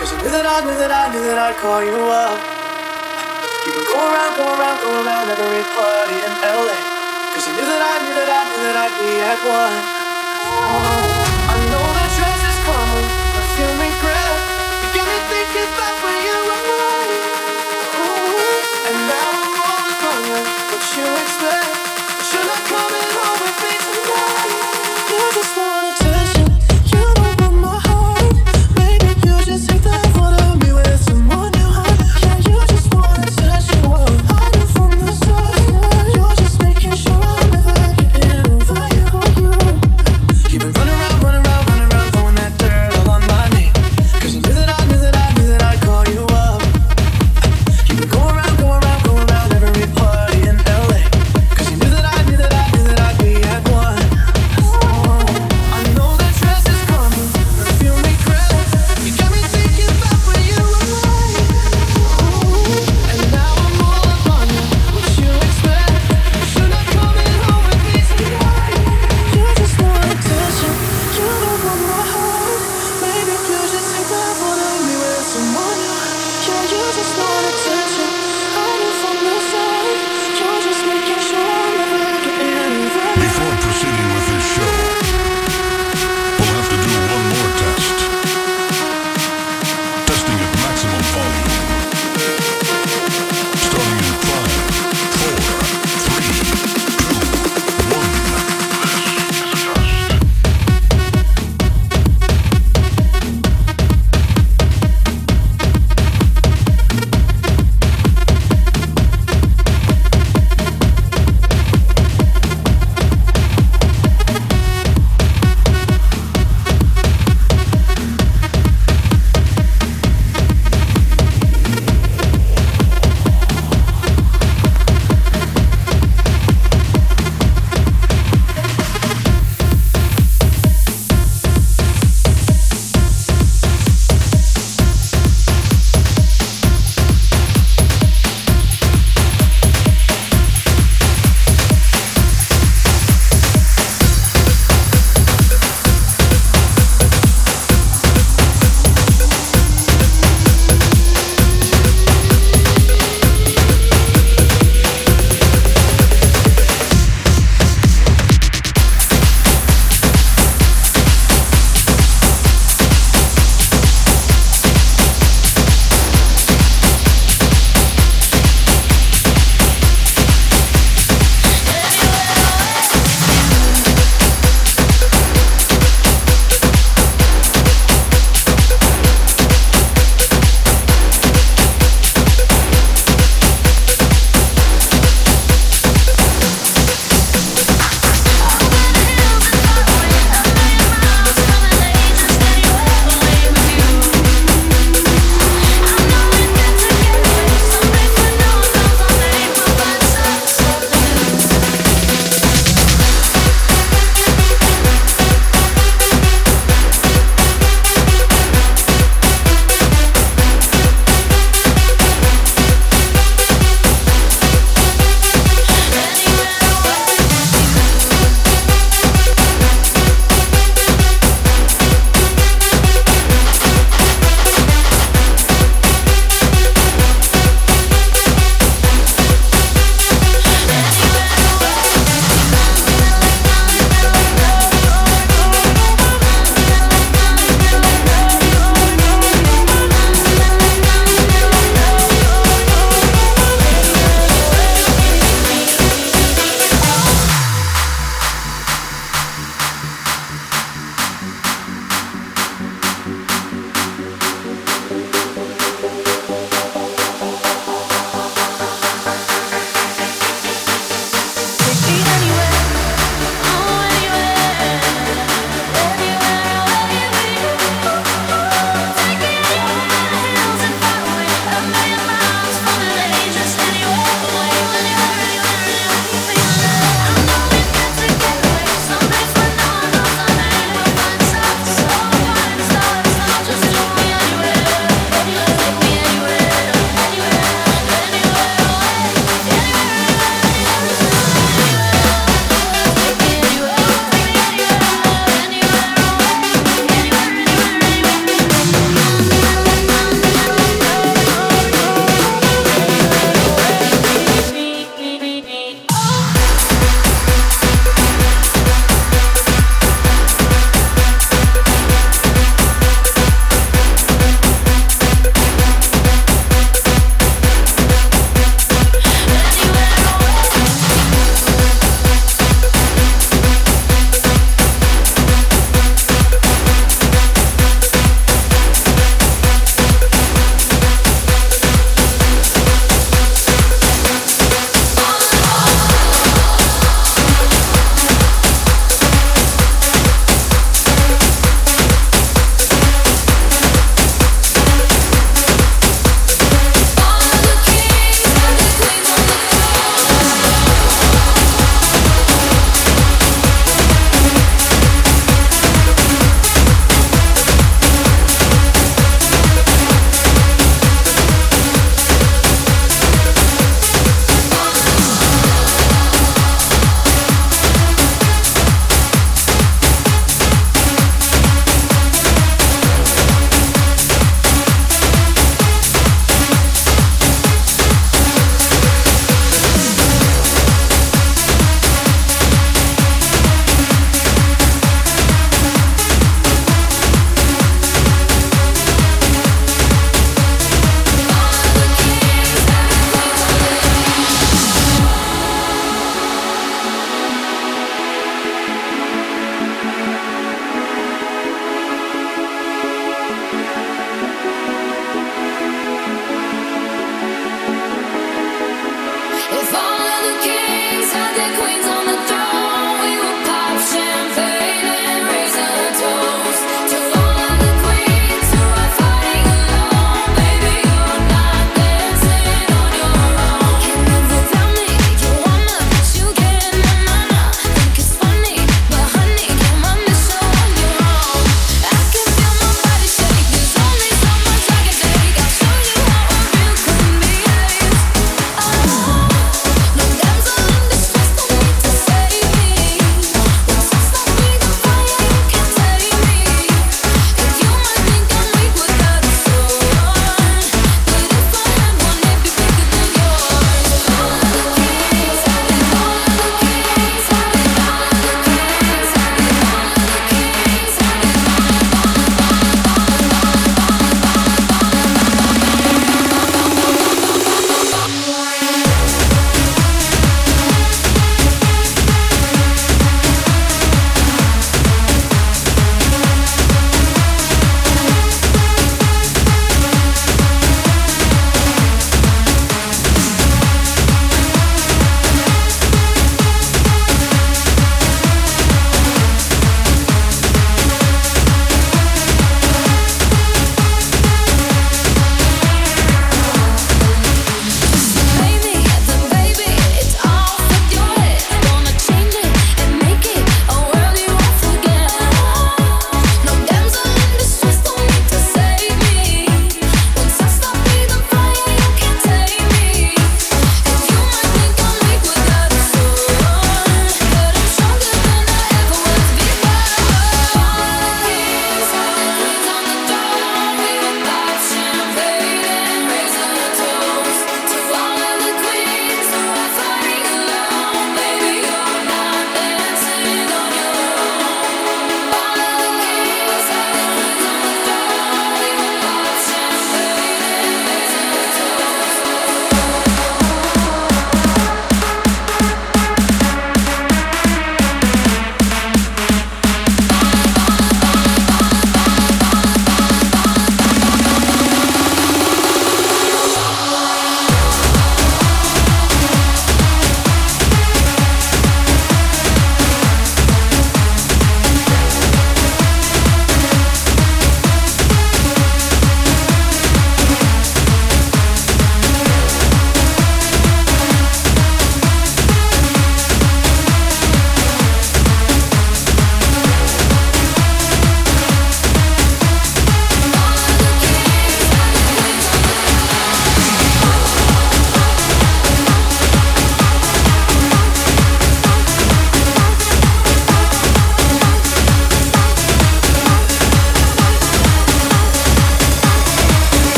Cause I knew that I knew that I knew that I'd call you up. You would go around, go around, go around every party in LA. Cause I knew that I knew that I knew that I'd be at one. Oh.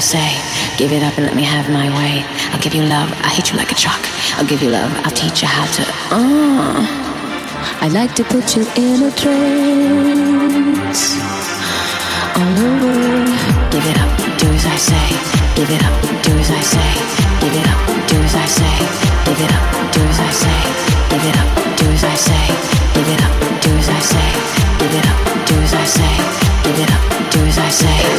I say. Give it up and let me have my way. I'll give you love, I hit you like a truck. I'll give you love, I'll teach you how to. Uh. I like to put you in a trance. All over. Give it up, do as I say. Give it up, do as I say. Give it up, do as I say. Give it up, do as I say. Give it up, do as I say. Give it up, do as I say. Give it up, do as I say. Give it up, do as I say.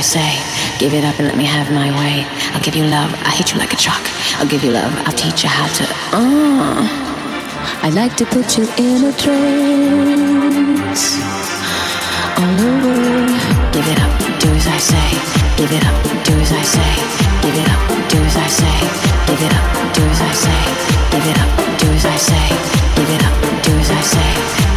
I say. Give it up and let me have my way. I'll give you love, I hit you like a truck. I'll give you love, I'll teach you how to. Uh. I like to put you in a trance. All over. Give it up, do as I say. Give it up, do as I say. Give it up, do as I say. Give it up, do as I say. Give it up, do as I say. Give it up, do as I say.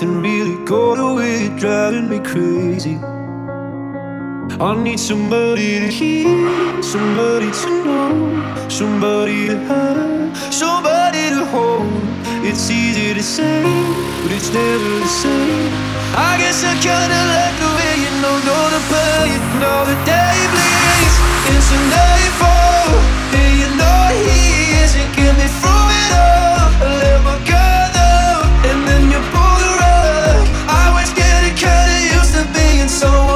nothing really got away, driving me crazy. I need somebody to hear, somebody to know, somebody to have, somebody to hold. It's easy to say, but it's never the same. I guess I kinda like the way you know, know the pain. Now the day bleeds into nightfall, and you know he isn't getting me through it all. I let my so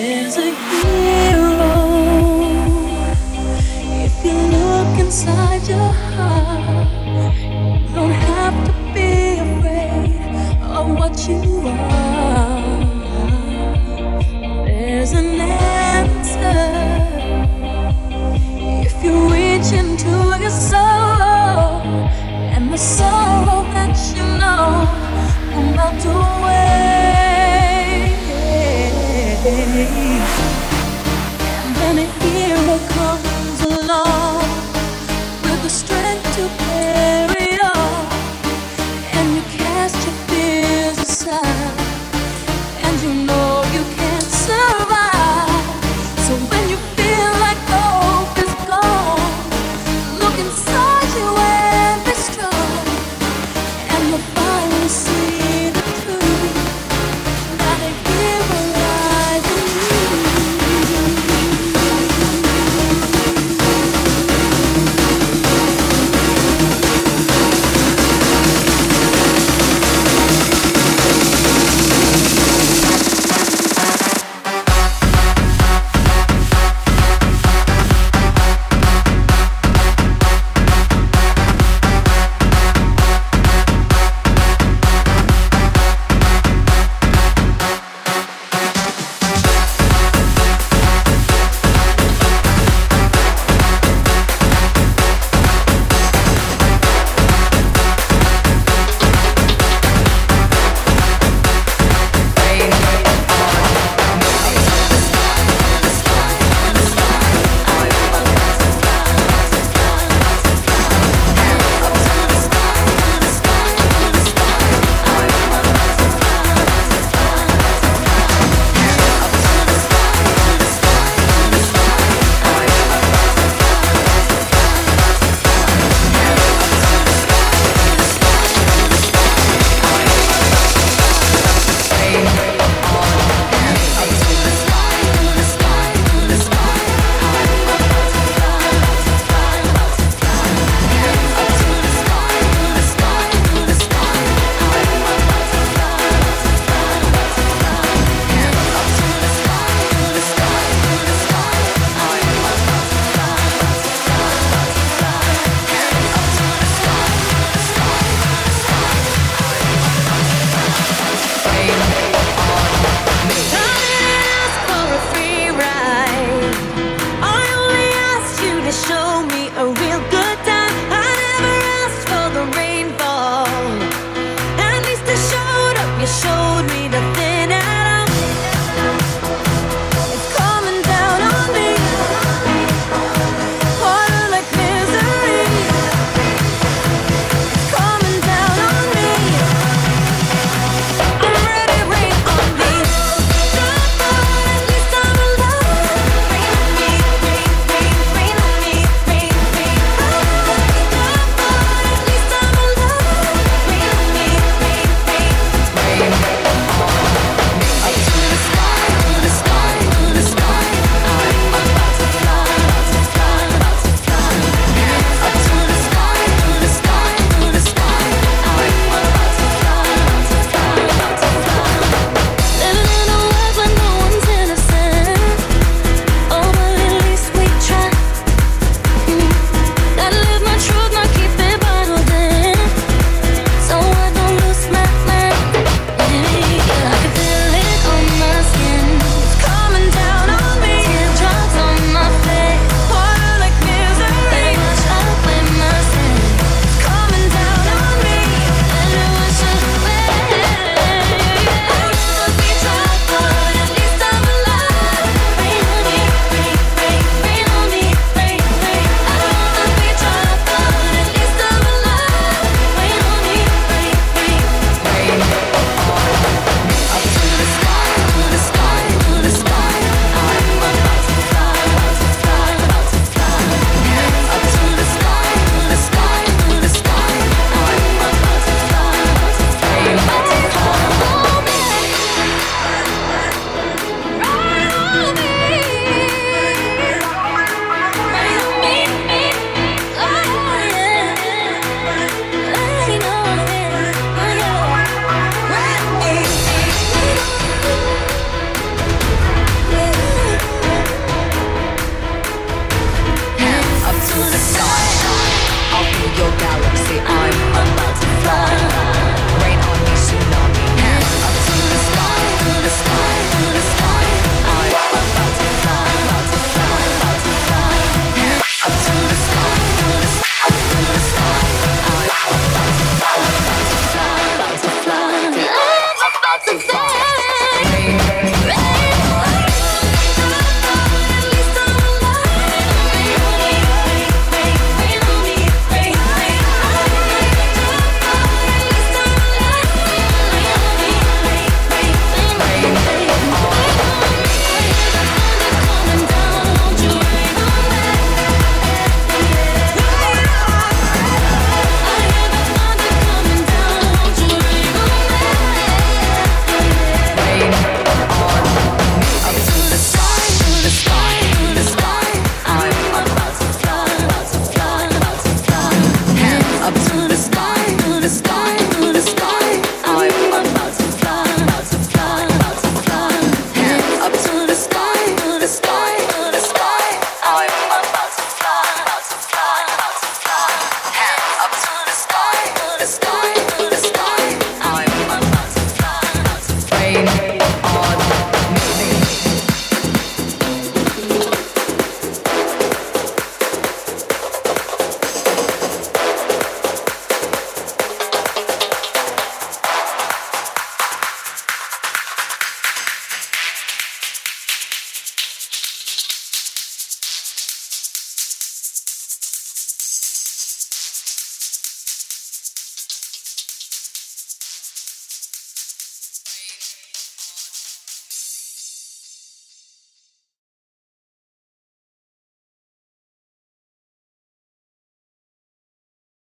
There's a hero. If you look inside your heart, you don't have to be afraid of what you are. There's an